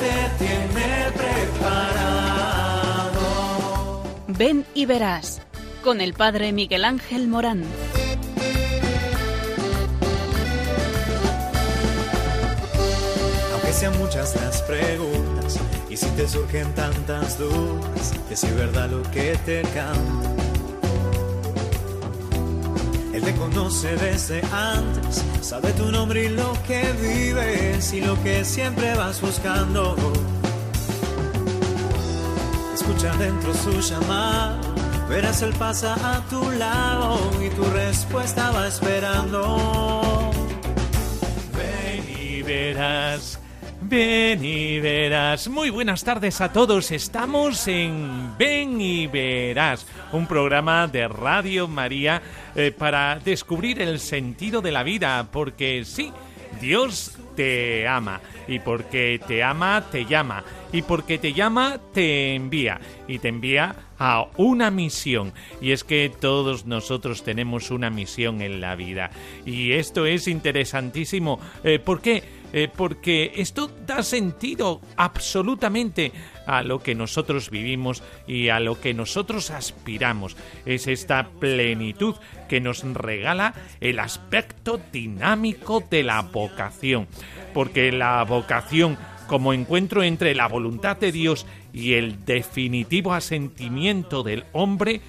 Tiene preparado. Ven y verás con el Padre Miguel Ángel Morán. Aunque sean muchas las preguntas y si te surgen tantas dudas, es si verdad lo que te canta. Conoce desde antes, sabe tu nombre y lo que vives y lo que siempre vas buscando. Escucha dentro su llamada, verás él pasa a tu lado y tu respuesta va esperando. Ven y verás. Ven y verás. Muy buenas tardes a todos. Estamos en Ven y verás, un programa de Radio María eh, para descubrir el sentido de la vida, porque sí, Dios te ama y porque te ama te llama y porque te llama te envía y te envía a una misión y es que todos nosotros tenemos una misión en la vida y esto es interesantísimo eh, ¿por qué? Eh, porque esto da sentido absolutamente a lo que nosotros vivimos y a lo que nosotros aspiramos. Es esta plenitud que nos regala el aspecto dinámico de la vocación. Porque la vocación como encuentro entre la voluntad de Dios y el definitivo asentimiento del hombre,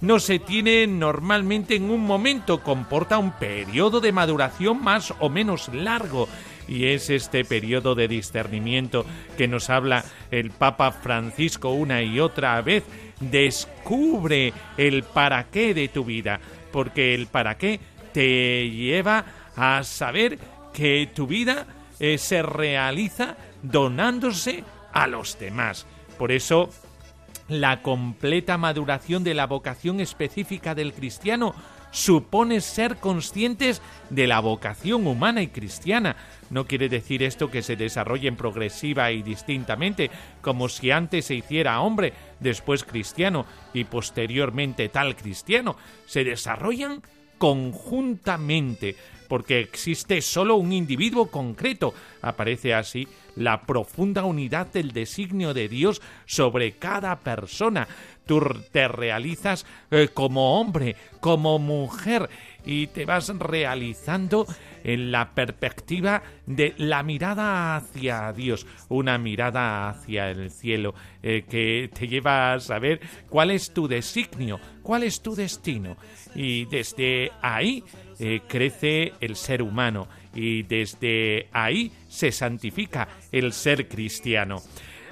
no se tiene normalmente en un momento, comporta un periodo de maduración más o menos largo y es este periodo de discernimiento que nos habla el Papa Francisco una y otra vez. Descubre el para qué de tu vida, porque el para qué te lleva a saber que tu vida eh, se realiza donándose a los demás. Por eso, la completa maduración de la vocación específica del cristiano supone ser conscientes de la vocación humana y cristiana. No quiere decir esto que se desarrollen progresiva y distintamente, como si antes se hiciera hombre, después cristiano y posteriormente tal cristiano. Se desarrollan conjuntamente, porque existe solo un individuo concreto. Aparece así la profunda unidad del designio de Dios sobre cada persona. Tú te realizas eh, como hombre, como mujer, y te vas realizando en la perspectiva de la mirada hacia Dios, una mirada hacia el cielo eh, que te lleva a saber cuál es tu designio, cuál es tu destino. Y desde ahí eh, crece el ser humano y desde ahí se santifica el ser cristiano.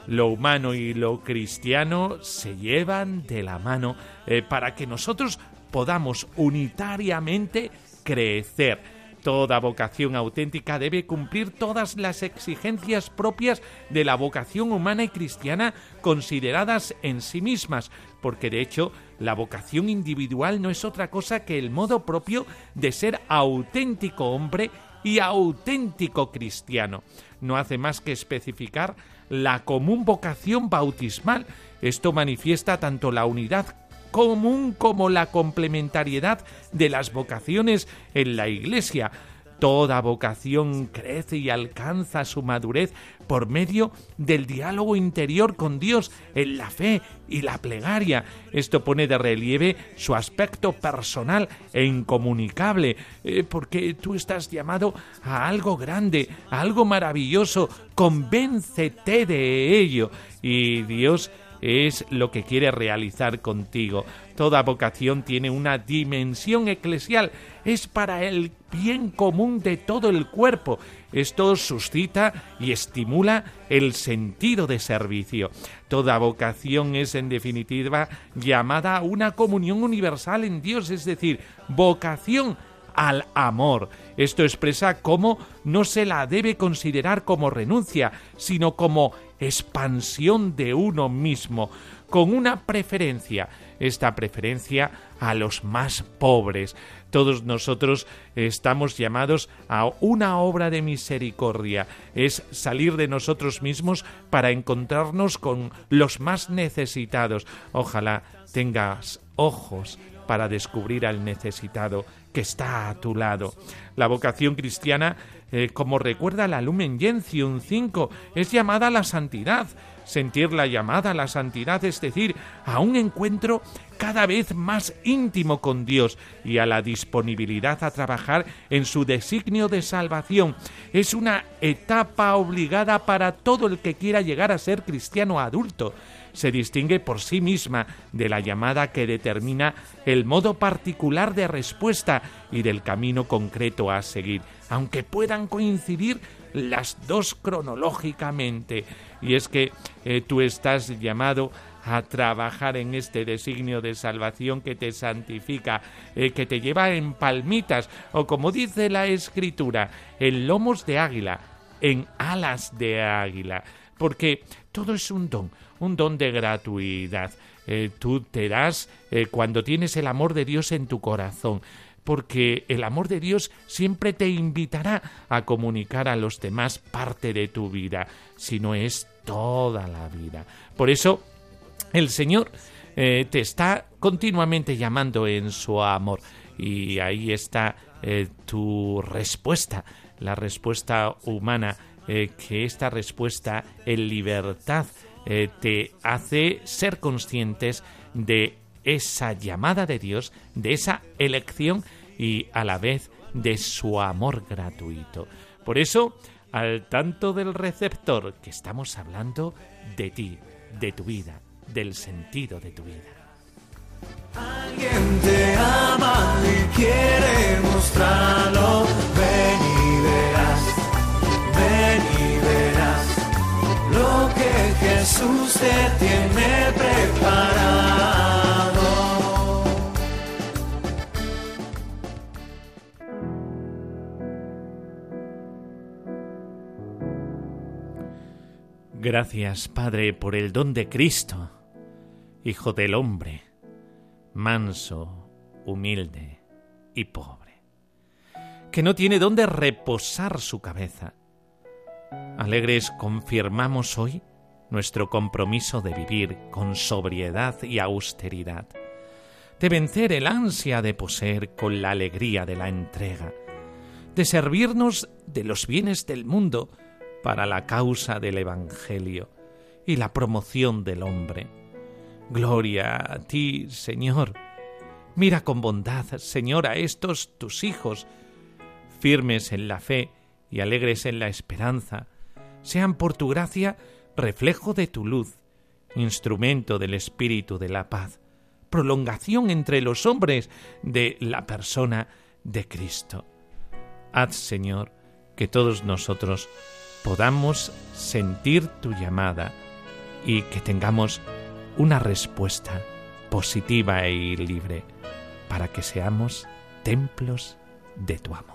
Lo humano y lo cristiano se llevan de la mano eh, para que nosotros podamos unitariamente crecer. Toda vocación auténtica debe cumplir todas las exigencias propias de la vocación humana y cristiana consideradas en sí mismas, porque de hecho la vocación individual no es otra cosa que el modo propio de ser auténtico hombre y auténtico cristiano. No hace más que especificar la común vocación bautismal. Esto manifiesta tanto la unidad común como la complementariedad de las vocaciones en la Iglesia. Toda vocación crece y alcanza su madurez por medio del diálogo interior con Dios en la fe y la plegaria. Esto pone de relieve su aspecto personal e incomunicable, eh, porque tú estás llamado a algo grande, a algo maravilloso. Convéncete de ello. Y Dios es lo que quiere realizar contigo. Toda vocación tiene una dimensión eclesial, es para el bien común de todo el cuerpo. Esto suscita y estimula el sentido de servicio. Toda vocación es en definitiva llamada a una comunión universal en Dios, es decir, vocación al amor. Esto expresa cómo no se la debe considerar como renuncia, sino como expansión de uno mismo, con una preferencia, esta preferencia a los más pobres. Todos nosotros estamos llamados a una obra de misericordia, es salir de nosotros mismos para encontrarnos con los más necesitados. Ojalá tengas ojos para descubrir al necesitado que está a tu lado. La vocación cristiana, eh, como recuerda la Lumen Gentium 5, es llamada a la santidad. Sentir la llamada a la santidad, es decir, a un encuentro cada vez más íntimo con Dios y a la disponibilidad a trabajar en su designio de salvación. Es una etapa obligada para todo el que quiera llegar a ser cristiano adulto se distingue por sí misma de la llamada que determina el modo particular de respuesta y del camino concreto a seguir, aunque puedan coincidir las dos cronológicamente. Y es que eh, tú estás llamado a trabajar en este designio de salvación que te santifica, eh, que te lleva en palmitas, o como dice la escritura, en lomos de águila, en alas de águila, porque todo es un don, un don de gratuidad. Eh, tú te das cuando tienes el amor de Dios en tu corazón, porque el amor de Dios siempre te invitará a comunicar a los demás parte de tu vida, si no es toda la vida. Por eso, el Señor eh, te está continuamente llamando en su amor y ahí está tu respuesta, la respuesta humana, que esta respuesta en libertad eh, te hace ser conscientes de esa llamada de Dios, de esa elección y a la vez de su amor gratuito. Por eso, al tanto del receptor, que estamos hablando de ti, de tu vida, del sentido de tu vida. Alguien te ama y quiere mostrarlo, ven y verás, ven y verás lo que Jesús te tiene preparado. Gracias, Padre, por el don de Cristo, Hijo del hombre, manso, humilde y pobre, que no tiene dónde reposar su cabeza. Alegres confirmamos hoy nuestro compromiso de vivir con sobriedad y austeridad, de vencer el ansia de poseer con la alegría de la entrega, de servirnos de los bienes del mundo para la causa del Evangelio y la promoción del hombre. Gloria a ti, Señor. Mira con bondad, Señor, a estos tus hijos, firmes en la fe y alegres en la esperanza, sean por tu gracia reflejo de tu luz, instrumento del Espíritu de la paz, prolongación entre los hombres de la persona de Cristo. Haz, Señor, que todos nosotros podamos sentir tu llamada y que tengamos una respuesta positiva y libre para que seamos templos de tu amor.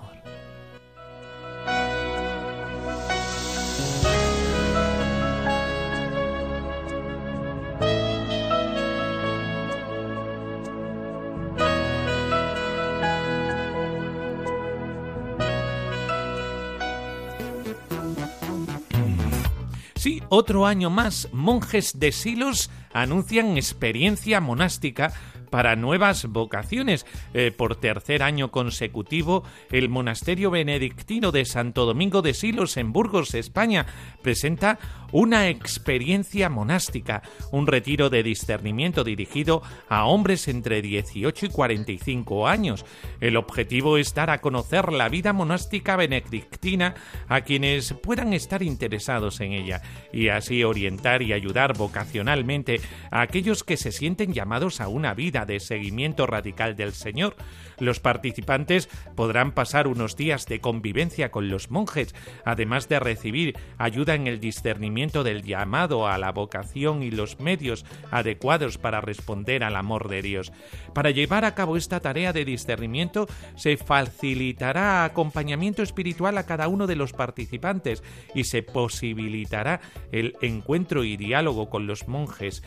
Otro año más, monjes de Silos anuncian experiencia monástica para nuevas vocaciones. Eh, por tercer año consecutivo, el monasterio benedictino de Santo Domingo de Silos en Burgos, España, presenta una experiencia monástica, un retiro de discernimiento dirigido a hombres entre 18 y 45 años. El objetivo es dar a conocer la vida monástica benedictina a quienes puedan estar interesados en ella y así orientar y ayudar vocacionalmente a aquellos que se sienten llamados a una vida de seguimiento radical del Señor. Los participantes podrán pasar unos días de convivencia con los monjes, además de recibir ayuda en el discernimiento del llamado a la vocación y los medios adecuados para responder al amor de Dios. Para llevar a cabo esta tarea de discernimiento se facilitará acompañamiento espiritual a cada uno de los participantes y se posibilitará el encuentro y diálogo con los monjes.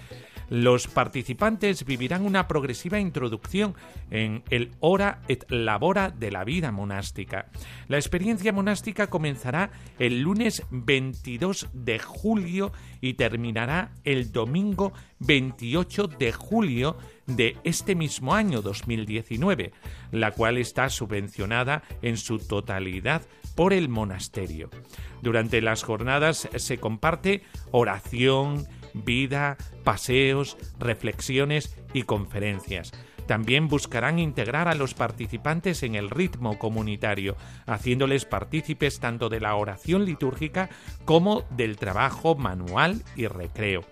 Los participantes vivirán una progresiva introducción en el hora et labora de la vida monástica. La experiencia monástica comenzará el lunes 22 de julio y terminará el domingo 28 de julio de este mismo año 2019, la cual está subvencionada en su totalidad por el monasterio. Durante las jornadas se comparte oración, vida, paseos, reflexiones y conferencias. También buscarán integrar a los participantes en el ritmo comunitario, haciéndoles partícipes tanto de la oración litúrgica como del trabajo manual y recreo.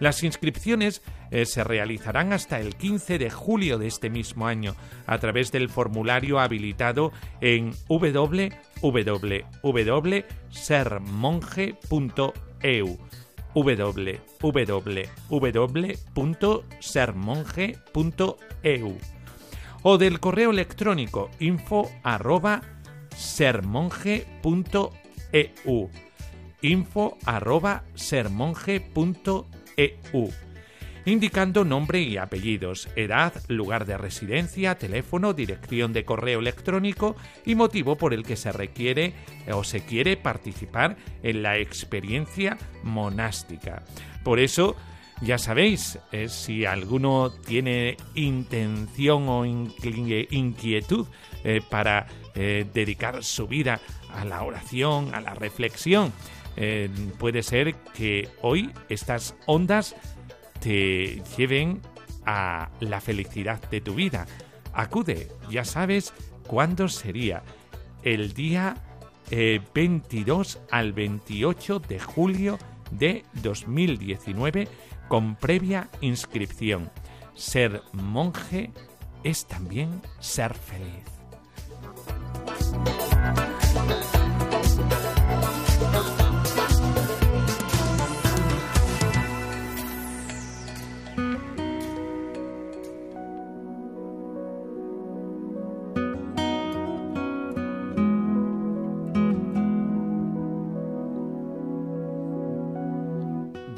Las inscripciones eh, se realizarán hasta el 15 de julio de este mismo año a través del formulario habilitado en www.sermonje.eu www.sermonje.eu o del correo electrónico info arroba sermonje.eu info arroba sermonje.eu indicando nombre y apellidos, edad, lugar de residencia, teléfono, dirección de correo electrónico y motivo por el que se requiere o se quiere participar en la experiencia monástica. Por eso, ya sabéis, eh, si alguno tiene intención o inquietud eh, para eh, dedicar su vida a la oración, a la reflexión, puede ser que hoy estas ondas te lleven a la felicidad de tu vida. Acude, ya sabes cuándo sería. El día 22 eh, al 28 de julio de 2019 con previa inscripción. Ser monje es también ser feliz.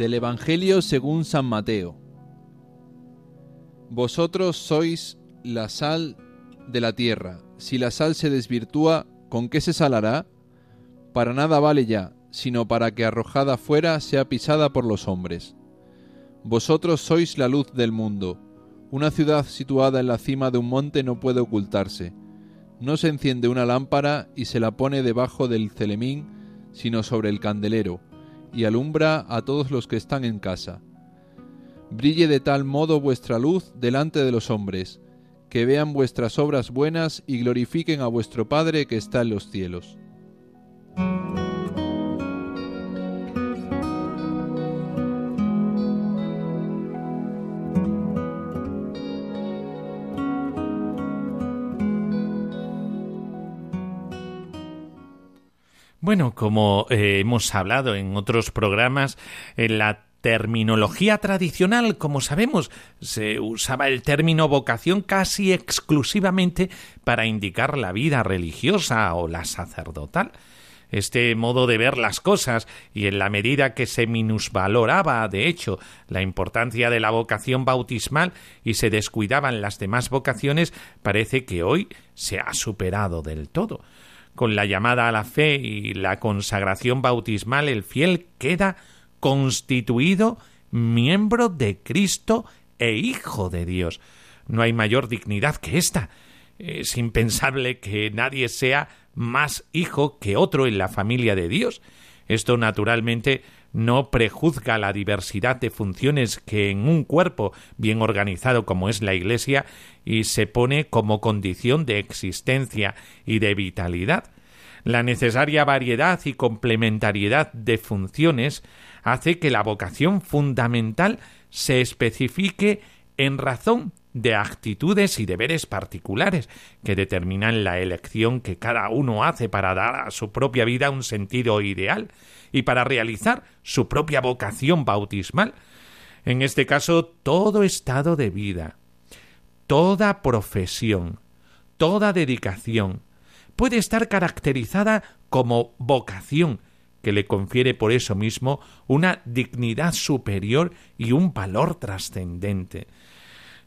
Del Evangelio según San Mateo. Vosotros sois la sal de la tierra. Si la sal se desvirtúa, ¿con qué se salará? Para nada vale ya, sino para que arrojada fuera sea pisada por los hombres. Vosotros sois la luz del mundo. Una ciudad situada en la cima de un monte no puede ocultarse. No se enciende una lámpara y se la pone debajo del celemín, sino sobre el candelero y alumbra a todos los que están en casa. Brille de tal modo vuestra luz delante de los hombres, que vean vuestras obras buenas y glorifiquen a vuestro Padre que está en los cielos. Bueno, como eh, hemos hablado en otros programas, en la terminología tradicional, como sabemos, se usaba el término vocación casi exclusivamente para indicar la vida religiosa o la sacerdotal. Este modo de ver las cosas y en la medida que se minusvaloraba, de hecho, la importancia de la vocación bautismal y se descuidaban las demás vocaciones, parece que hoy se ha superado del todo. Con la llamada a la fe y la consagración bautismal, el fiel queda constituido miembro de Cristo e Hijo de Dios. No hay mayor dignidad que esta. Es impensable que nadie sea más hijo que otro en la familia de Dios. Esto naturalmente no prejuzga la diversidad de funciones que en un cuerpo bien organizado como es la Iglesia y se pone como condición de existencia y de vitalidad. La necesaria variedad y complementariedad de funciones hace que la vocación fundamental se especifique en razón de actitudes y deberes particulares que determinan la elección que cada uno hace para dar a su propia vida un sentido ideal y para realizar su propia vocación bautismal. En este caso, todo estado de vida, toda profesión, toda dedicación puede estar caracterizada como vocación, que le confiere por eso mismo una dignidad superior y un valor trascendente.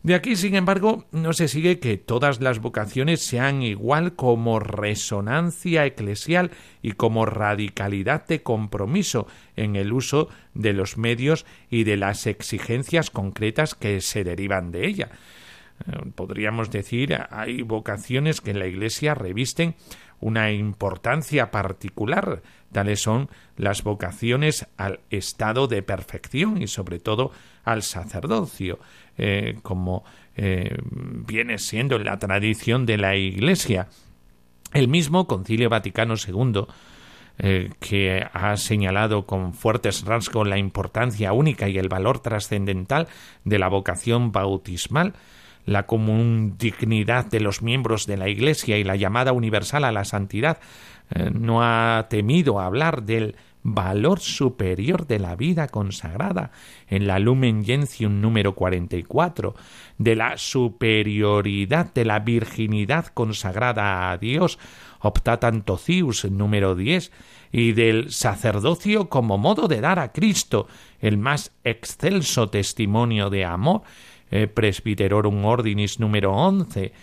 De aquí, sin embargo, no se sigue que todas las vocaciones sean igual como resonancia eclesial y como radicalidad de compromiso en el uso de los medios y de las exigencias concretas que se derivan de ella. Eh, podríamos decir, hay vocaciones que en la Iglesia revisten una importancia particular, tales son las vocaciones al estado de perfección y sobre todo al sacerdocio. Eh, como eh, viene siendo en la tradición de la Iglesia. El mismo Concilio Vaticano II, eh, que ha señalado con fuertes rasgos la importancia única y el valor trascendental de la vocación bautismal, la común dignidad de los miembros de la Iglesia y la llamada universal a la santidad, no ha temido hablar del valor superior de la vida consagrada en la Lumen Gentium número 44, de la superioridad de la virginidad consagrada a Dios, Optatanto número 10, y del sacerdocio como modo de dar a Cristo el más excelso testimonio de amor, eh, Presbyterorum Ordinis número 11,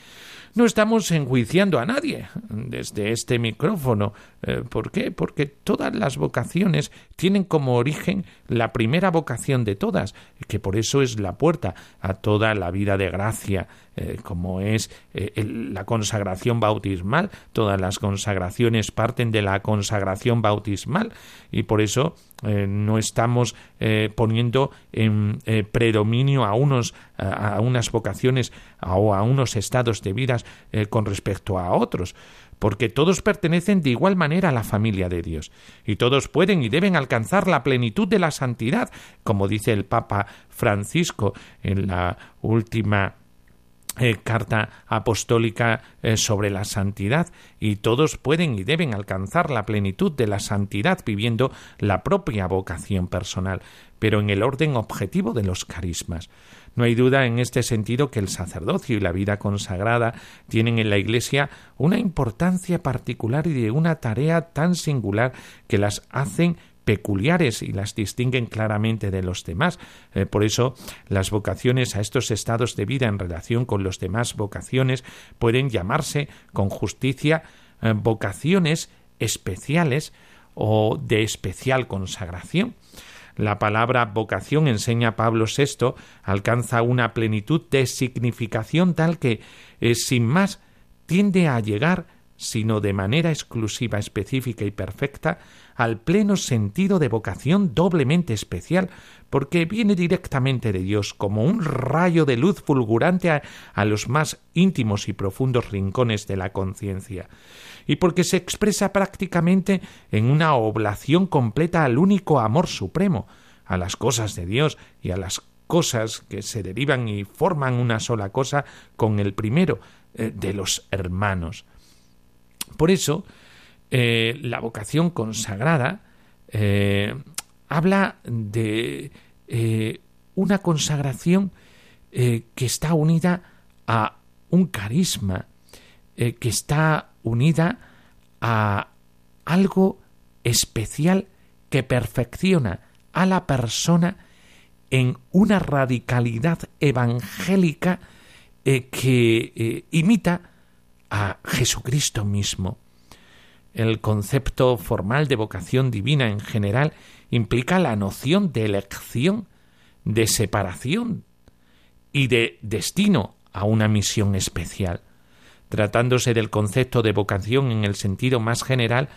no estamos enjuiciando a nadie desde este micrófono. Eh, ¿Por qué? Porque todas las vocaciones tienen como origen la primera vocación de todas, que por eso es la puerta a toda la vida de gracia, eh, como es eh, la consagración bautismal. Todas las consagraciones parten de la consagración bautismal y por eso no estamos poniendo en predominio a unos a, unas vocaciones o a unos estados de vidas con respecto a otros porque todos pertenecen de igual manera a la familia de Dios, y todos pueden y deben alcanzar la plenitud de la santidad, como dice el Papa Francisco en la última eh, carta apostólica eh, sobre la santidad y todos pueden y deben alcanzar la plenitud de la santidad viviendo la propia vocación personal, pero en el orden objetivo de los carismas. No hay duda en este sentido que el sacerdocio y la vida consagrada tienen en la Iglesia una importancia particular y de una tarea tan singular que las hacen peculiares y las distinguen claramente de los demás. Eh, por eso, las vocaciones a estos estados de vida en relación con los demás vocaciones pueden llamarse con justicia eh, vocaciones especiales o de especial consagración. La palabra vocación, enseña Pablo VI, alcanza una plenitud de significación tal que, eh, sin más, tiende a llegar, sino de manera exclusiva, específica y perfecta, al pleno sentido de vocación doblemente especial, porque viene directamente de Dios como un rayo de luz fulgurante a, los más íntimos y profundos rincones de la conciencia y porque se expresa prácticamente en una oblación completa al único amor supremo, a las cosas de Dios y a las cosas que se derivan y forman una sola cosa con el primero eh, de los hermanos. Por eso, eh, la vocación consagrada eh, habla de una consagración que está unida a un carisma, que está unida a algo especial que perfecciona a la persona en una radicalidad evangélica eh, que eh, imita a Jesucristo mismo. El concepto formal de vocación divina en general implica la noción de elección, de separación y de destino a una misión especial. Tratándose del concepto de vocación en el sentido más general,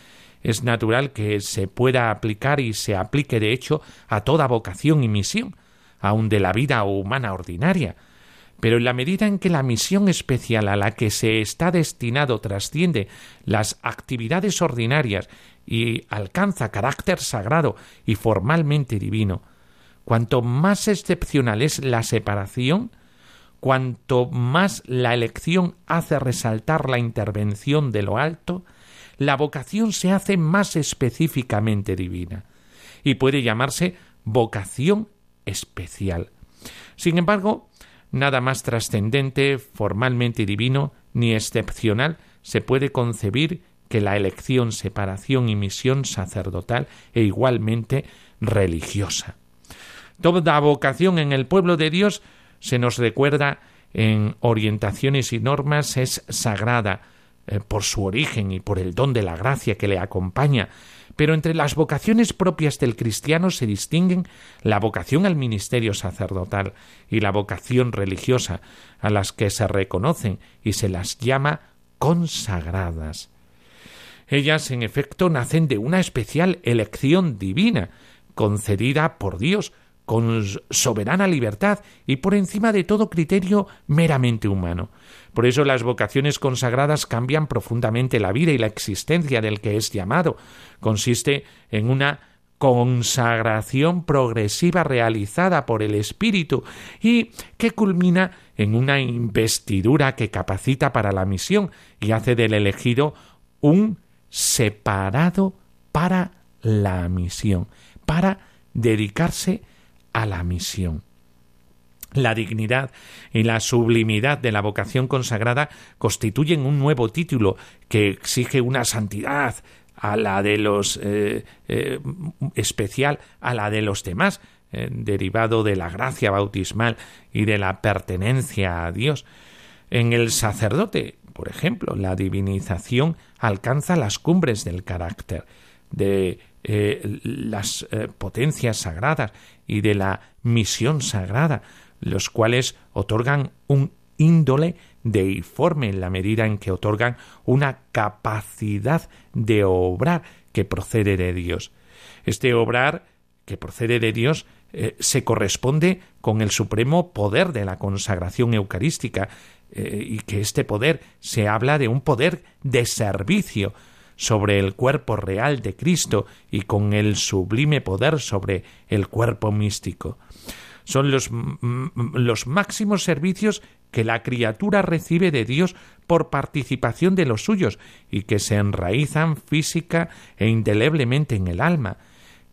es natural que se pueda aplicar y se aplique de hecho a toda vocación y misión, aun de la vida humana ordinaria. Pero en la medida en que la misión especial a la que se está destinado trasciende las actividades ordinarias y alcanza carácter sagrado y formalmente divino, cuanto más excepcional es la separación, cuanto más la elección hace resaltar la intervención de lo alto, la vocación se hace más específicamente divina y puede llamarse vocación especial. Sin embargo, nada más trascendente, formalmente divino, ni excepcional se puede concebir que la elección, separación y misión sacerdotal e igualmente religiosa. Toda vocación en el pueblo de Dios se nos recuerda en orientaciones y normas es sagrada eh, por su origen y por el don de la gracia que le acompaña, pero entre las vocaciones propias del cristiano se distinguen la vocación al ministerio sacerdotal y la vocación religiosa, a las que se reconocen y se las llama consagradas. Ellas, en efecto, nacen de una especial elección divina, concedida por Dios, con soberana libertad y por encima de todo criterio meramente humano. Por eso las vocaciones consagradas cambian profundamente la vida y la existencia del que es llamado. Consiste en una consagración progresiva realizada por el Espíritu y que culmina en una investidura que capacita para la misión y hace del elegido un separado para la misión, para dedicarse a la misión. La dignidad y la sublimidad de la vocación consagrada constituyen un nuevo título que exige una santidad a la de los eh, eh, especial a la de los demás, eh, derivado de la gracia bautismal y de la pertenencia a Dios. En el sacerdote, por ejemplo, la divinización alcanza las cumbres del carácter de las potencias sagradas y de la misión sagrada, los cuales otorgan un índole deiforme en la medida en que otorgan una capacidad de obrar que procede de Dios. Este obrar que procede de Dios eh, se corresponde con el supremo poder de la consagración eucarística eh, y que este poder se habla de un poder de servicio, sobre el cuerpo real de Cristo y con el sublime poder sobre el cuerpo místico. Son los, los máximos servicios que la criatura recibe de Dios por participación de los suyos y que se enraizan física e indeleblemente en el alma.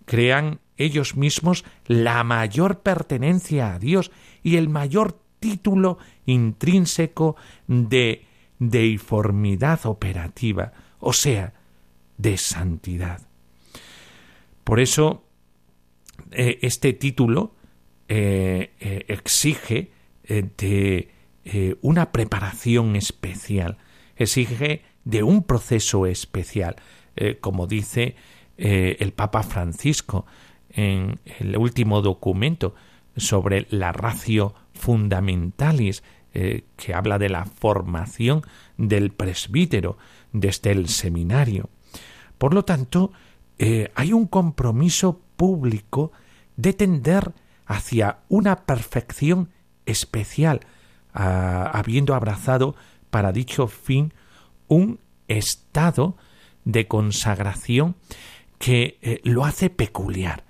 Crean ellos mismos la mayor pertenencia a Dios y el mayor título intrínseco de deiformidad operativa o sea, de santidad. Por eso, eh, este título eh, eh, exige de una preparación especial, exige de un proceso especial, como dice el Papa Francisco en el último documento sobre la ratio fundamentalis, que habla de la formación del presbítero, desde el seminario. Por lo tanto, eh, hay un compromiso público de tender hacia una perfección especial, habiendo abrazado para dicho fin un estado de consagración que eh, lo hace peculiar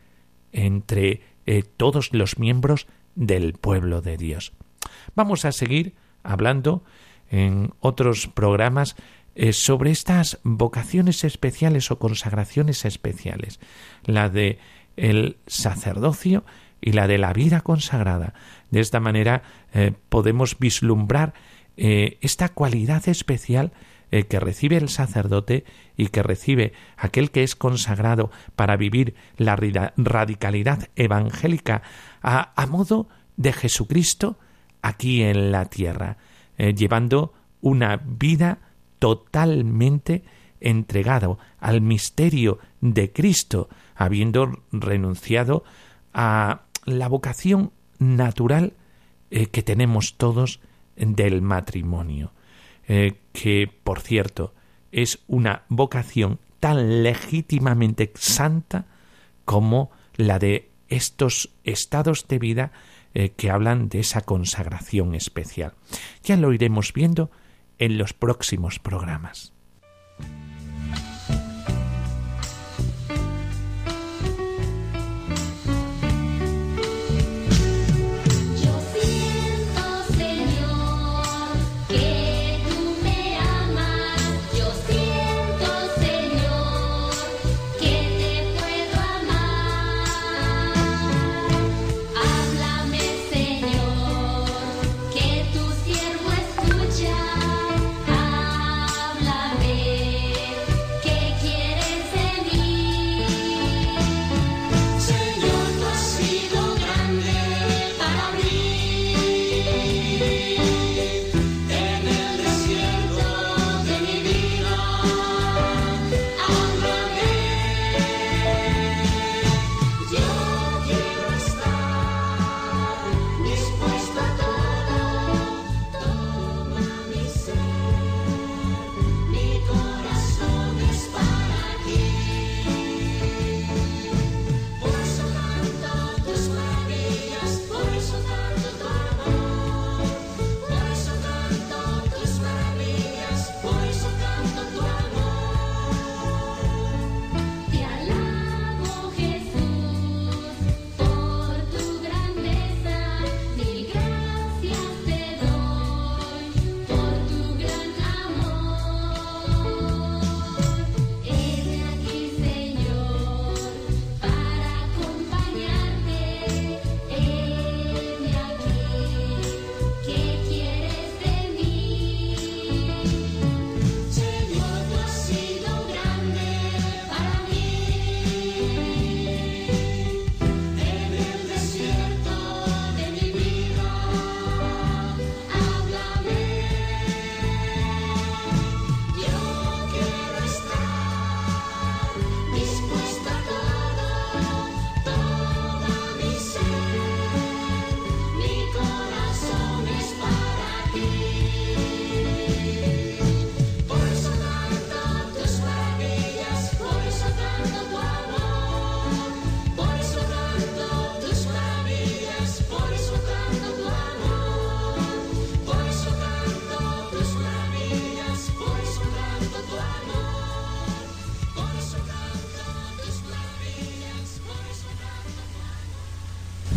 entre eh, todos los miembros del pueblo de Dios. Vamos a seguir hablando en otros programas eh, sobre estas vocaciones especiales o consagraciones especiales, la de el sacerdocio y la de la vida consagrada. De esta manera eh, podemos vislumbrar eh, esta cualidad especial que recibe el sacerdote y que recibe aquel que es consagrado para vivir la radicalidad evangélica a, a modo de Jesucristo aquí en la tierra, llevando una vida totalmente entregado al misterio de Cristo, habiendo renunciado a la vocación natural eh, que tenemos todos del matrimonio, eh, que, por cierto, es una vocación tan legítimamente santa como la de estos estados de vida eh, que hablan de esa consagración especial. Ya lo iremos viendo en los próximos programas.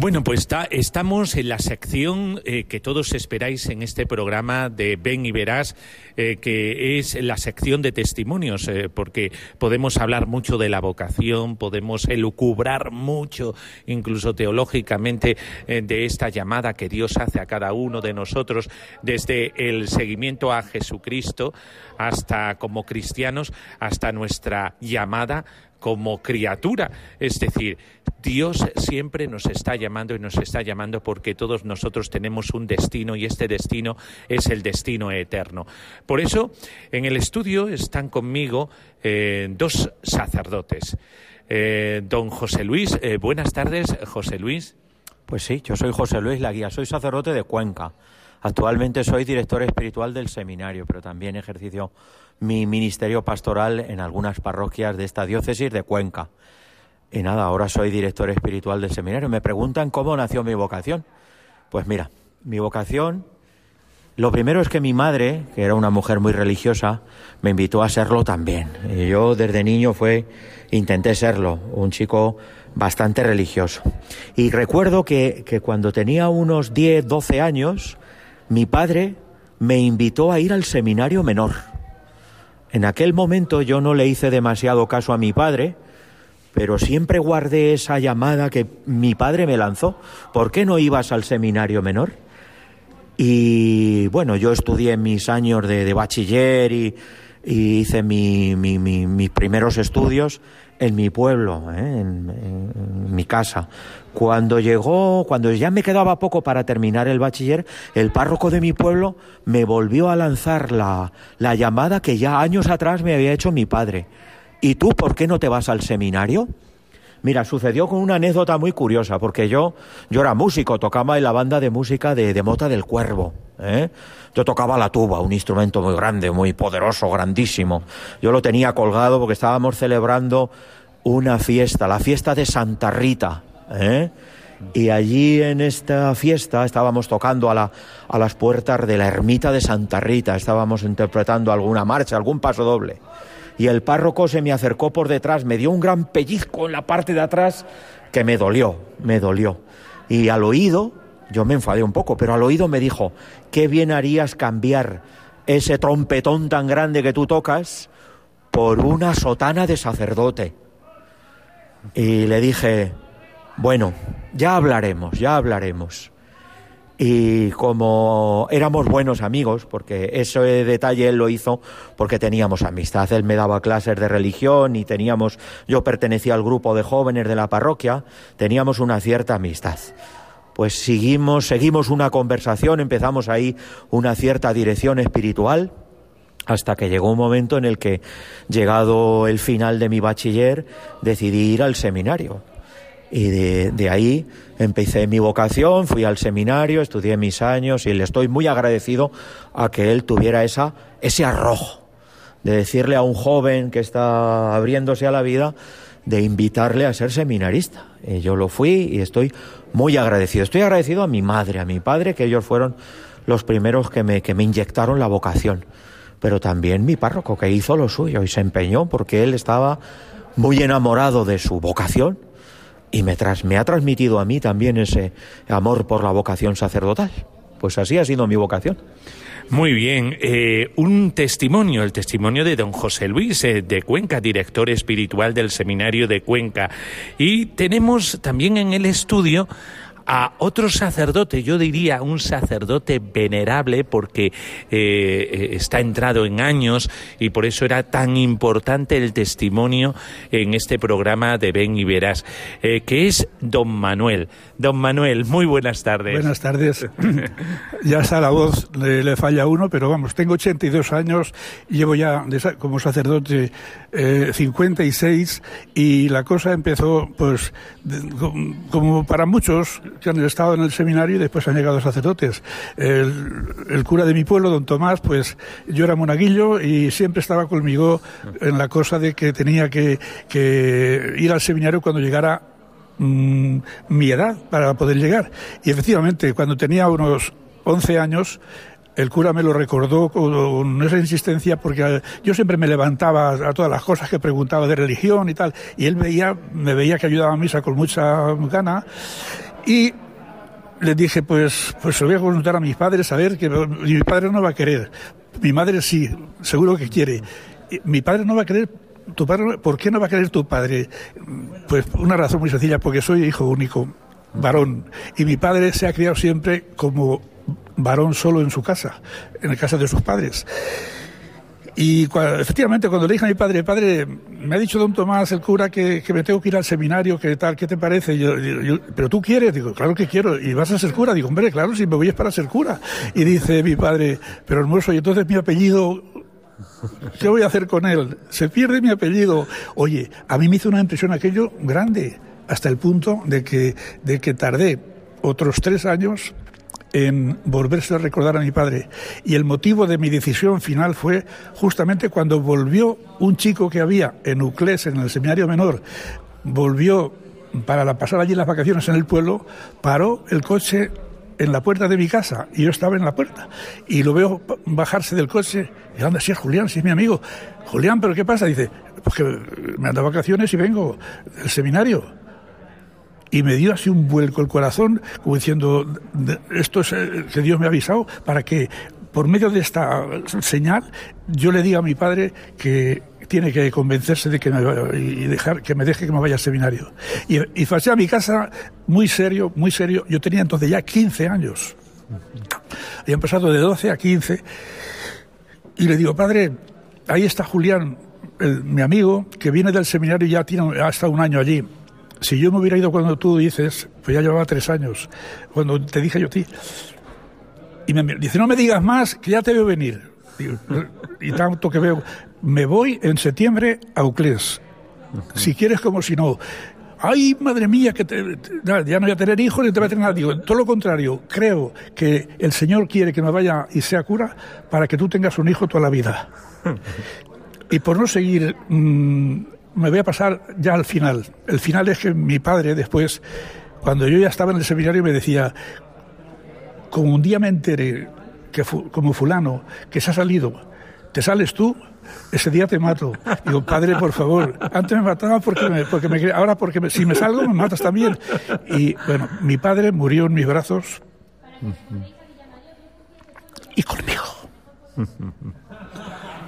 Bueno, pues estamos en la sección eh, que todos esperáis en este programa de Ven y Verás, eh, que es la sección de testimonios, eh, porque podemos hablar mucho de la vocación, podemos elucubrar mucho, incluso teológicamente, de esta llamada que Dios hace a cada uno de nosotros, desde el seguimiento a Jesucristo hasta como cristianos, hasta nuestra llamada como criatura. Es decir, Dios siempre nos está llamando y nos está llamando porque todos nosotros tenemos un destino y este destino es el destino eterno. Por eso, en el estudio están conmigo eh, dos sacerdotes. Eh, don José Luis, eh, buenas tardes, José Luis. Pues sí, yo soy José Luis Laguía, soy sacerdote de Cuenca. Actualmente soy director espiritual del seminario, pero también ejercicio mi ministerio pastoral en algunas parroquias de esta diócesis de Cuenca. Y nada, ahora soy director espiritual del seminario. Me preguntan cómo nació mi vocación. Pues mira, mi vocación, lo primero es que mi madre, que era una mujer muy religiosa, me invitó a serlo también. Y yo desde niño fue, intenté serlo, un chico bastante religioso. Y recuerdo que, que cuando tenía unos 10, 12 años, mi padre me invitó a ir al seminario menor en aquel momento yo no le hice demasiado caso a mi padre, pero siempre guardé esa llamada que mi padre me lanzó. ¿Por qué no ibas al seminario menor? Y bueno, yo estudié mis años de, bachiller y, hice mis primeros estudios en mi pueblo, ¿eh? en, mi casa. Cuando llegó, cuando ya me quedaba poco para terminar el bachiller, el párroco de mi pueblo me volvió a lanzar la, la llamada que ya años atrás me había hecho mi padre. ¿Y tú por qué no te vas al seminario? Mira, sucedió con una anécdota muy curiosa, porque yo, yo era músico, tocaba en la banda de música de, de Mota del Cuervo. ¿eh? Yo tocaba la tuba, un instrumento muy grande, muy poderoso, grandísimo. Yo lo tenía colgado porque estábamos celebrando una fiesta, la fiesta de Santa Rita. ¿eh? Y allí en esta fiesta estábamos tocando a, la, a las puertas de la ermita de Santa Rita, estábamos interpretando alguna marcha, algún paso doble y el párroco se me acercó por detrás, me dio un gran pellizco en la parte de atrás que me dolió, me dolió. Y al oído, yo me enfadé un poco, pero al oído me dijo, qué bien harías cambiar ese trompetón tan grande que tú tocas por una sotana de sacerdote. Y le dije, bueno, ya hablaremos, ya hablaremos. Y como éramos buenos amigos, porque ese detalle él lo hizo porque teníamos amistad. Él me daba clases de religión y teníamos, yo pertenecía al grupo de jóvenes de la parroquia, teníamos una cierta amistad. Pues seguimos, seguimos una conversación, empezamos ahí una cierta dirección espiritual, hasta que llegó un momento en el que, llegado el final de mi bachiller, decidí ir al seminario y de, ahí empecé mi vocación, fui al seminario, estudié mis años y le estoy muy agradecido a que él tuviera esa, ese arrojo de decirle a un joven que está abriéndose a la vida, de invitarle a ser seminarista. Y yo lo fui y estoy muy agradecido. Estoy agradecido a mi madre, a mi padre, que ellos fueron los primeros que me, que me inyectaron la vocación. Pero también mi párroco, que hizo lo suyo y se empeñó porque él estaba muy enamorado de su vocación y me, me ha transmitido a mí también ese amor por la vocación sacerdotal. Pues así ha sido mi vocación. Muy bien, eh, un testimonio, el testimonio de don José Luis eh, de Cuenca, director espiritual del Seminario de Cuenca. Y tenemos también en el estudio a otro sacerdote, yo diría un sacerdote venerable porque eh, eh, está entrado en años y por eso era tan importante el testimonio en este programa de Ven y Verás, eh, que es don Manuel. Don Manuel, muy buenas tardes. Buenas tardes. ya está la voz, le, falla uno, pero vamos, tengo 82 años, llevo ya como sacerdote 56 y la cosa empezó pues como para muchos que han estado en el seminario y después han llegado sacerdotes. El, cura de mi pueblo, don Tomás, pues yo era monaguillo y siempre estaba conmigo en la cosa de que tenía que, ir al seminario cuando llegara mm, mi edad para poder llegar. Y efectivamente, cuando tenía unos 11 años, el cura me lo recordó con esa insistencia porque yo siempre me levantaba a todas las cosas que preguntaba de religión y tal, y él veía, me veía que ayudaba a misa con mucha gana Y le dije, pues, pues se lo voy a consultar a mis padres a ver que mi padre no va a querer. Mi madre sí, seguro que quiere. Mi padre no va a querer. Tu padre, ¿Por qué no va a querer tu padre? Pues una razón muy sencilla, porque soy hijo único, varón. Y mi padre se ha criado siempre como varón solo en su casa, en la casa de sus padres. Y efectivamente, cuando le dije a mi padre, padre, me ha dicho don Tomás, el cura, que, me tengo que ir al seminario, que tal, ¿qué te parece? Yo, pero tú quieres, digo, claro que quiero, y vas a ser cura, digo, hombre, claro, si me voy es para ser cura. Y dice mi padre, pero hermoso, y entonces mi apellido, ¿qué voy a hacer con él? Se pierde mi apellido. Oye, a mí me hizo una impresión aquello grande, hasta el punto de que, de que tardé otros tres años en volverse a recordar a mi padre. Y el motivo de mi decisión final fue justamente cuando volvió un chico que había en Uclés, en el seminario menor, volvió para pasar allí las vacaciones en el pueblo, paró el coche en la puerta de mi casa y yo estaba en la puerta y lo veo bajarse del coche y anda, si es Julián, si es mi amigo. Julián, ¿pero qué pasa? Dice, pues que me anda vacaciones y vengo del seminario y me dio así un vuelco el corazón, como diciendo, esto es eh, que Dios me ha avisado para que por medio de esta señal yo le diga a mi padre que tiene que convencerse de que me y dejar que me deje que me vaya al seminario. Y, y a mi casa muy serio, muy serio. Yo tenía entonces ya 15 años. Habían pasado de 12 a 15. Y le digo, padre, ahí está Julián, mi amigo, que viene del seminario y ya tiene, ha estado un año allí si yo me hubiera ido cuando tú dices, pues ya llevaba tres años, cuando te dije yo a ti, y me dice, no me digas más, que ya te veo venir. y tanto que veo, me voy en septiembre a Uclés, si quieres como si no. Ay, madre mía, que ya no voy a tener hijos ni te voy a tener nada. Digo, todo lo contrario, creo que el Señor quiere que me vaya y sea cura para que tú tengas un hijo toda la vida. y por no seguir mm, me voy a pasar ya al final. El final es que mi padre después, cuando yo ya estaba en el seminario, me decía, como un día me enteré que como fulano que se ha salido, te sales tú, ese día te mato. Digo, padre, por favor, antes me mataba porque me, porque me ahora porque si me salgo me matas también. Y bueno, mi padre murió en mis brazos y conmigo.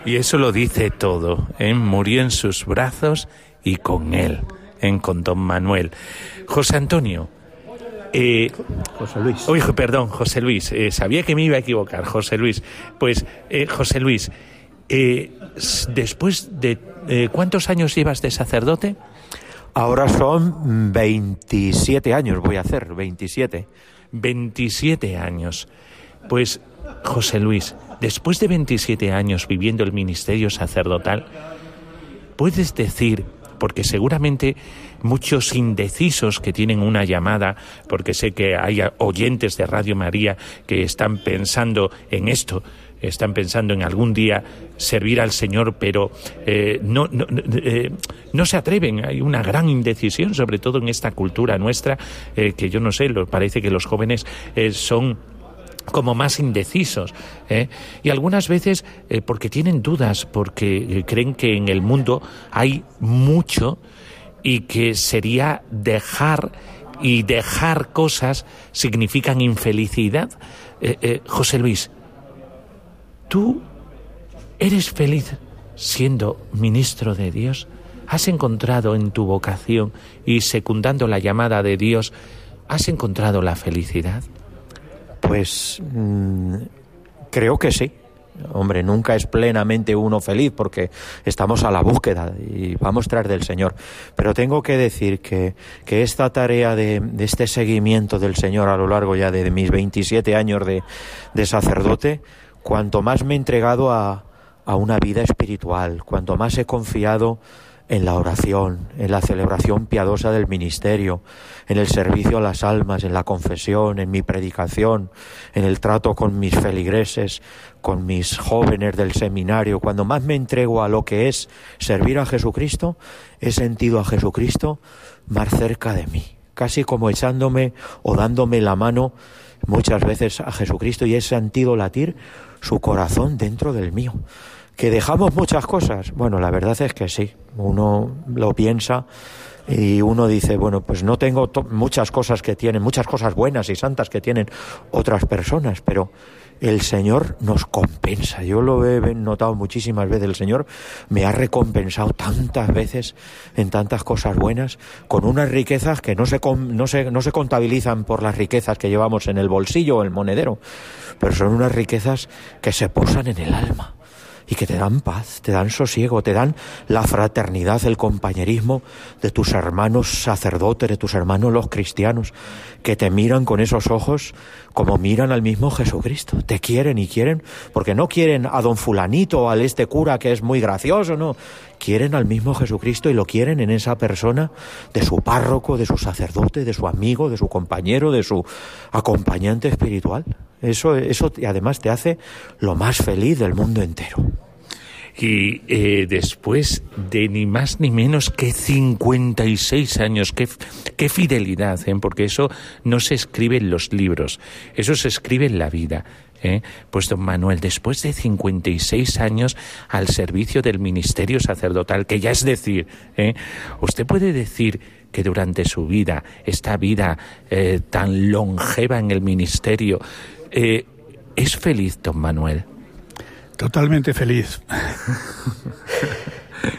Y eso lo dice todo. ¿eh? Murió en sus brazos y con él, en con don Manuel. José Antonio. Eh, José Luis. Oye, perdón, José Luis. Eh, sabía que me iba a equivocar, José Luis. Pues, eh, José Luis, después de... ¿Cuántos años llevas de sacerdote? Ahora son 27 años, voy a hacer, 27. 27 años. Pues, José Luis, después de 27 años viviendo el ministerio sacerdotal, puedes decir, porque seguramente muchos indecisos que tienen una llamada, porque sé que hay oyentes de Radio María que están pensando en esto, están pensando en algún día servir al Señor, pero eh, no, eh, no, se atreven. Hay una gran indecisión, sobre todo en esta cultura nuestra, eh, que yo no sé, parece que los jóvenes son como más indecisos ¿eh? y algunas veces eh, porque tienen dudas porque eh, creen que en el mundo hay mucho y que sería dejar y dejar cosas significan infelicidad. José Luis tú eres feliz siendo ministro de Dios has encontrado en tu vocación y secundando la llamada de Dios has encontrado la felicidad pues mm, creo que sí. Hombre, nunca es plenamente uno feliz porque estamos a la búsqueda y vamos tras del Señor. Pero tengo que decir que, que esta tarea de, este seguimiento del Señor a lo largo ya de, mis 27 años de, de, sacerdote, cuanto más me he entregado a, a una vida espiritual, cuanto más he confiado en la oración, en la celebración piadosa del ministerio, en el servicio a las almas, en la confesión, en mi predicación, en el trato con mis feligreses, con mis jóvenes del seminario, cuando más me entrego a lo que es servir a Jesucristo, he sentido a Jesucristo más cerca de mí, casi como echándome o dándome la mano muchas veces a Jesucristo y he sentido latir su corazón dentro del mío. ¿Que dejamos muchas cosas? Bueno, la verdad es que sí, uno lo piensa y uno dice, bueno, pues no tengo muchas cosas que tienen, muchas cosas buenas y santas que tienen otras personas, pero el Señor nos compensa. Yo lo he notado muchísimas veces. El Señor me ha recompensado tantas veces en tantas cosas buenas, con unas riquezas que no se, no se, no se contabilizan por las riquezas que llevamos en el bolsillo o el monedero, pero son unas riquezas que se posan en el alma y que te dan paz, te dan sosiego, te dan la fraternidad, el compañerismo de tus hermanos sacerdotes, de tus hermanos los cristianos, que te miran con esos ojos como miran al mismo Jesucristo. Te quieren y quieren, porque no quieren a don fulanito o al este cura que es muy gracioso, no. Quieren al mismo Jesucristo y lo quieren en esa persona de su párroco, de su sacerdote, de su amigo, de su compañero, de su acompañante espiritual. Eso, eso además te hace lo más feliz del mundo entero. Y eh, después de ni más ni menos que 56 años, qué, qué fidelidad, ¿eh? porque eso no se escribe en los libros, eso se escribe en la vida. ¿eh? Pues don Manuel, después de 56 años al servicio del ministerio sacerdotal, que ya es decir, ¿eh? usted puede decir que durante su vida, esta vida eh, tan longeva en el ministerio, eh, ¿Es feliz, don Manuel? Totalmente feliz.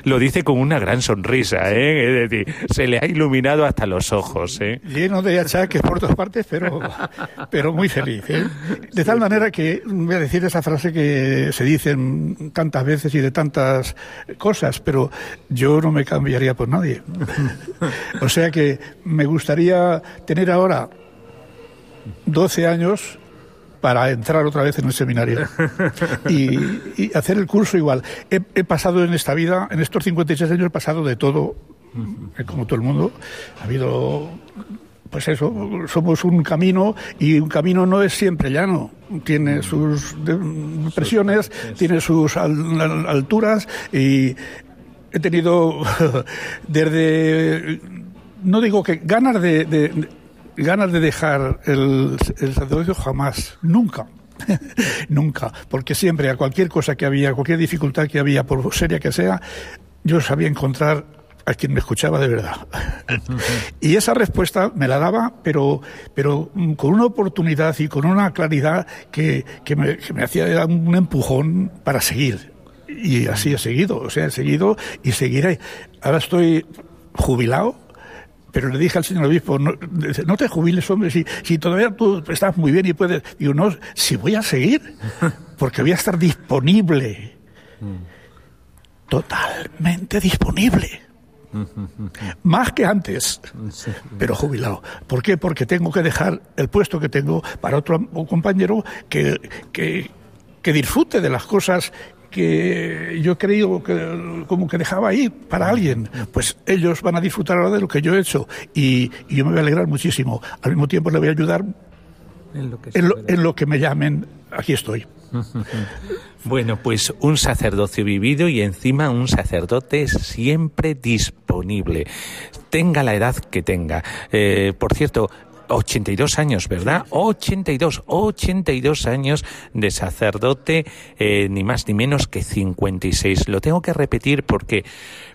Lo dice con una gran sonrisa, ¿eh? Es decir, se le ha iluminado hasta los ojos, ¿eh? Lleno de achaques por todas partes, pero, pero muy feliz, ¿eh? De tal manera que voy a decir esa frase que se dicen tantas veces y de tantas cosas, pero yo no me cambiaría por nadie. O sea que me gustaría tener ahora 12 años para entrar otra vez en el seminario y, hacer el curso igual. He, pasado en esta vida, en estos 56 años, he pasado de todo, eh, como todo el mundo. Ha habido pues eso, somos un camino y un camino no es siempre llano. Tiene sus presiones, tiene sus alturas y he tenido desde, no digo que ganas de, ganas de dejar el, el sacerdocio jamás, nunca. nunca, porque siempre a cualquier cosa que había, cualquier dificultad que había, por seria que sea, yo sabía encontrar a quien me escuchaba de verdad. y esa respuesta me la daba, pero, pero con una oportunidad y con una claridad que, que, me, que me hacía un empujón para seguir. Y así he seguido, o sea, he seguido y seguiré. Ahora estoy jubilado, pero le dije al señor obispo, no, no te jubiles, hombre, si, si todavía tú estás muy bien y puedes... Digo, no, si voy a seguir, porque voy a estar disponible. Totalmente disponible. Más que antes, pero jubilado. ¿Por qué? Porque tengo que dejar el puesto que tengo para otro compañero que, que, que disfrute de las cosas que yo creo que como que dejaba ahí para alguien, pues ellos van a disfrutar ahora de lo que yo he hecho y, yo me voy a alegrar muchísimo. Al mismo tiempo le voy a ayudar en lo que, en lo, que me llamen, aquí estoy. Bueno, pues un sacerdocio vivido y encima un sacerdote siempre disponible, tenga la edad que tenga. Eh, por cierto, 82 años, ¿verdad? 82, 82 años de sacerdote, eh, ni más ni menos que 56. Lo tengo que repetir porque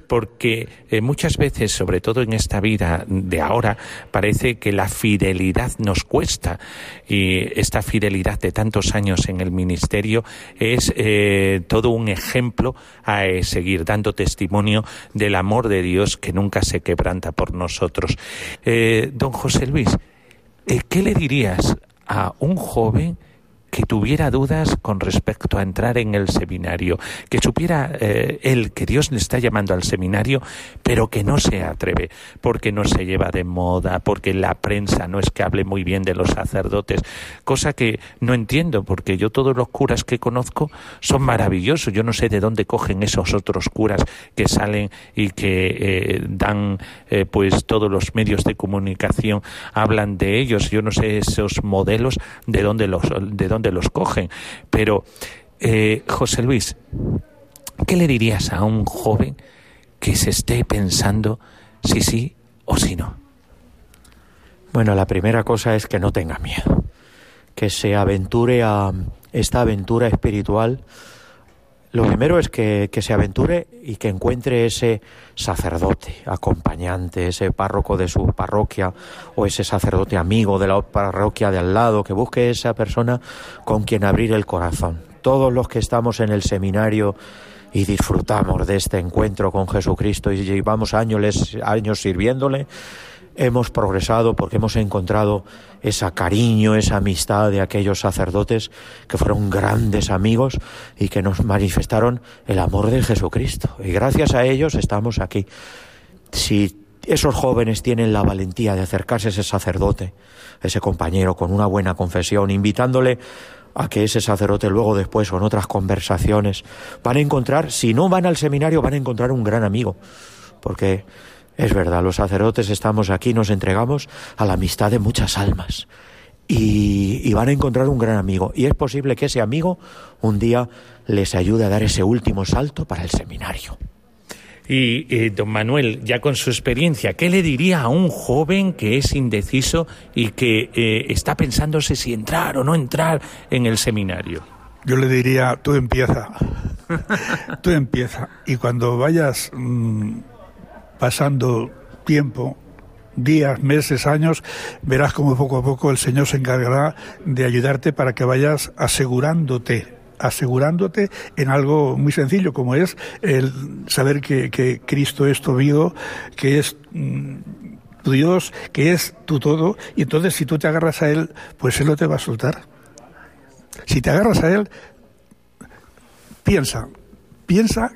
porque eh, muchas veces, sobre todo en esta vida de ahora, parece que la fidelidad nos cuesta y esta fidelidad de tantos años en el ministerio es eh, todo un ejemplo a seguir dando testimonio del amor de Dios que nunca se quebranta por nosotros. don José Luis, ¿qué le dirías a un joven que tuviera dudas con respecto a entrar en el seminario, que supiera eh, él que Dios le está llamando al seminario, pero que no se atreve, porque no se lleva de moda, porque la prensa no es que hable muy bien de los sacerdotes, cosa que no entiendo, porque yo todos los curas que conozco son maravillosos, yo no sé de dónde cogen esos otros curas que salen y que eh, dan eh, pues todos los medios de comunicación hablan de ellos, yo no sé esos modelos de dónde los de dónde los cogen. Pero, eh, José Luis, ¿qué le dirías a un joven que se esté pensando si sí o si no? Bueno, la primera cosa es que no tenga miedo, que se aventure a esta aventura espiritual lo primero es que, que, se aventure y que encuentre ese sacerdote, acompañante, ese párroco de su parroquia o ese sacerdote amigo de la parroquia de al lado, que busque esa persona con quien abrir el corazón. Todos los que estamos en el seminario y disfrutamos de este encuentro con Jesucristo y llevamos años, años sirviéndole, hemos progresado porque hemos encontrado ese cariño, esa amistad de aquellos sacerdotes que fueron grandes amigos y que nos manifestaron el amor de Jesucristo. Y gracias a ellos estamos aquí. Si esos jóvenes tienen la valentía de acercarse a ese sacerdote, ese compañero, con una buena confesión, invitándole a que ese sacerdote luego después o en otras conversaciones van a encontrar, si no van al seminario, van a encontrar un gran amigo. Porque es verdad, los sacerdotes estamos aquí, nos entregamos a la amistad de muchas almas. Y, van a encontrar un gran amigo. Y es posible que ese amigo un día les ayude a dar ese último salto para el seminario. Y eh, don Manuel, ya con su experiencia, ¿qué le diría a un joven que es indeciso y que eh, está pensándose si entrar o no entrar en el seminario? Yo le diría, tú empieza, tú empieza. Y cuando vayas mm, pasando tiempo, días, meses, años, verás como poco a poco el Señor se encargará de ayudarte para que vayas asegurándote asegurándote en algo muy sencillo como es el saber que, Cristo es tu amigo, que es mm, tu Dios, que es tu todo, y entonces si tú te agarras a Él, pues Él no te va a soltar. Si te agarras a Él, piensa, piensa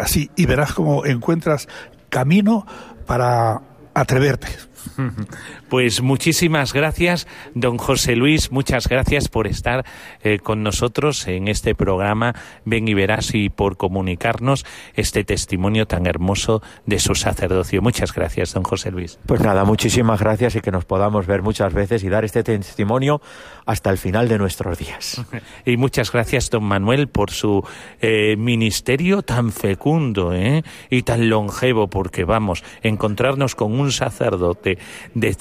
así y verás cómo encuentras camino para atreverte. Pues muchísimas gracias, don José Luis, muchas gracias por estar eh, con nosotros en este programa Ven y Verás y por comunicarnos este testimonio tan hermoso de su sacerdocio. Muchas gracias, don José Luis. Pues nada, muchísimas gracias y que nos podamos ver muchas veces y dar este testimonio hasta el final de nuestros días. Y muchas gracias, don Manuel, por su eh, ministerio tan fecundo ¿eh? y tan longevo, porque vamos, encontrarnos con un sacerdote de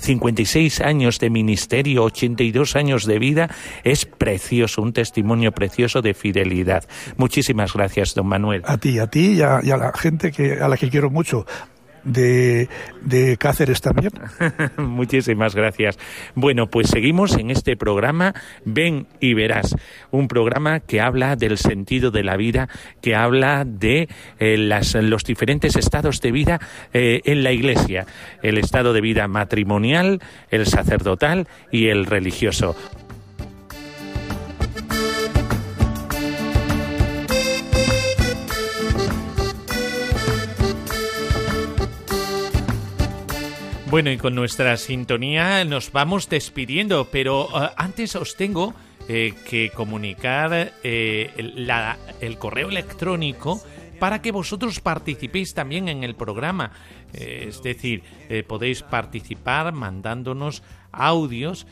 56 eh, años de ministerio, 82 años de vida, es precioso, un testimonio precioso de fidelidad. Muchísimas gracias, don Manuel. A ti, a ti y a, y a la gente que, a la que quiero mucho de, de Cáceres también. Muchísimas gracias. Bueno, pues seguimos en este programa Ven y Verás, un programa que habla del sentido de la vida, que habla de eh, las, los diferentes estados de vida eh, en la Iglesia, el estado de vida matrimonial, el sacerdotal y el religioso. Bueno, y con nuestra sintonía nos vamos despidiendo, pero uh, antes os tengo eh, que comunicar eh, la, el correo electrónico para que vosotros participéis también en el programa. Eh, es decir, podéis participar mandándonos audios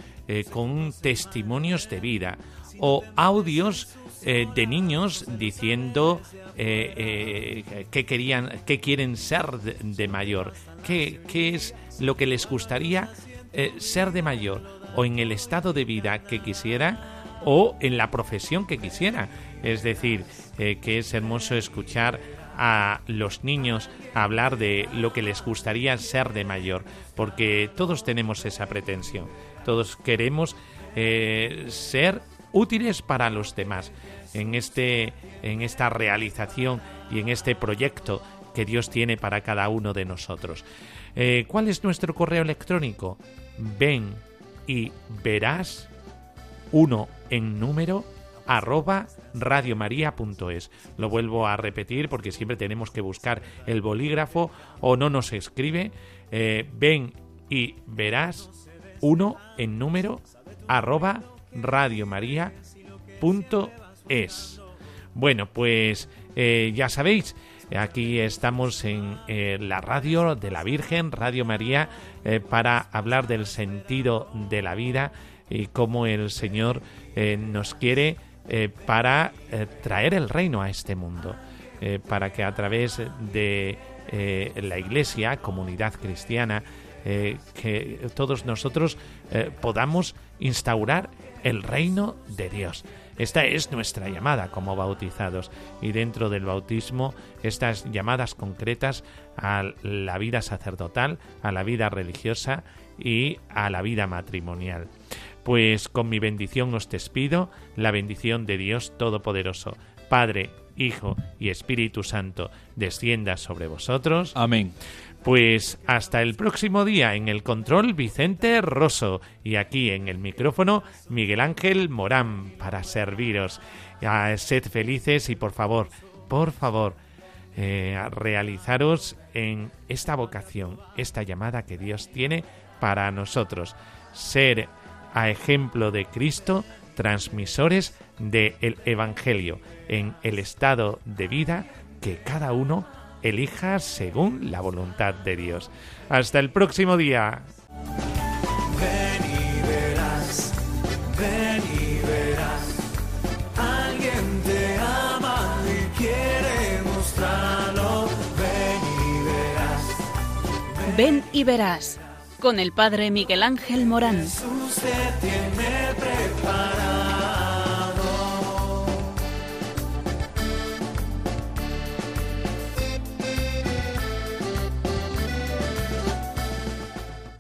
con testimonios de vida o audios de niños diciendo qué querían, qué quieren ser de, mayor, qué, qué es lo que les gustaría eh, ser de mayor o en el estado de vida que quisiera o en la profesión que quisiera. Es decir, eh, que es hermoso escuchar a los niños hablar de lo que les gustaría ser de mayor, porque todos tenemos esa pretensión, todos queremos eh, ser útiles para los demás en este en esta realización y en este proyecto que Dios tiene para cada uno de nosotros. Eh, ¿Cuál es nuestro correo electrónico? Ven y verás uno en número arroba radiomaria.es. Lo vuelvo a repetir porque siempre tenemos que buscar el bolígrafo o no nos escribe. Eh, ven y verás uno en número arroba radiomaria.es. Bueno, pues eh, ya sabéis, Aquí estamos en eh, la radio de la Virgen, Radio María, eh, para hablar del sentido de la vida y cómo el Señor eh, nos quiere para traer el reino a este mundo, para que a través de la Iglesia, comunidad cristiana, eh, que todos nosotros eh, podamos instaurar el reino de Dios. Esta es nuestra llamada como bautizados y dentro del bautismo estas llamadas concretas a la vida sacerdotal, a la vida religiosa y a la vida matrimonial. Pues con mi bendición os despido, la bendición de Dios Todopoderoso, Padre, Hijo y Espíritu Santo, descienda sobre vosotros. Amén. Pues hasta el próximo día en el control Vicente Rosso y aquí en el micrófono Miguel Ángel Morán para serviros. sed felices y por favor, por favor, eh, realizaros en esta vocación, esta llamada que Dios tiene para nosotros. Ser a ejemplo de Cristo, transmisores del Evangelio en el estado de vida que cada uno elija según la voluntad de Dios. Hasta el próximo día. Ven y verás, ven y verás. Alguien te ama y quiere mostrarlo. Ven y verás. Ven y verás. Con el padre Miguel Ángel Morán. Jesús te tiene preparado.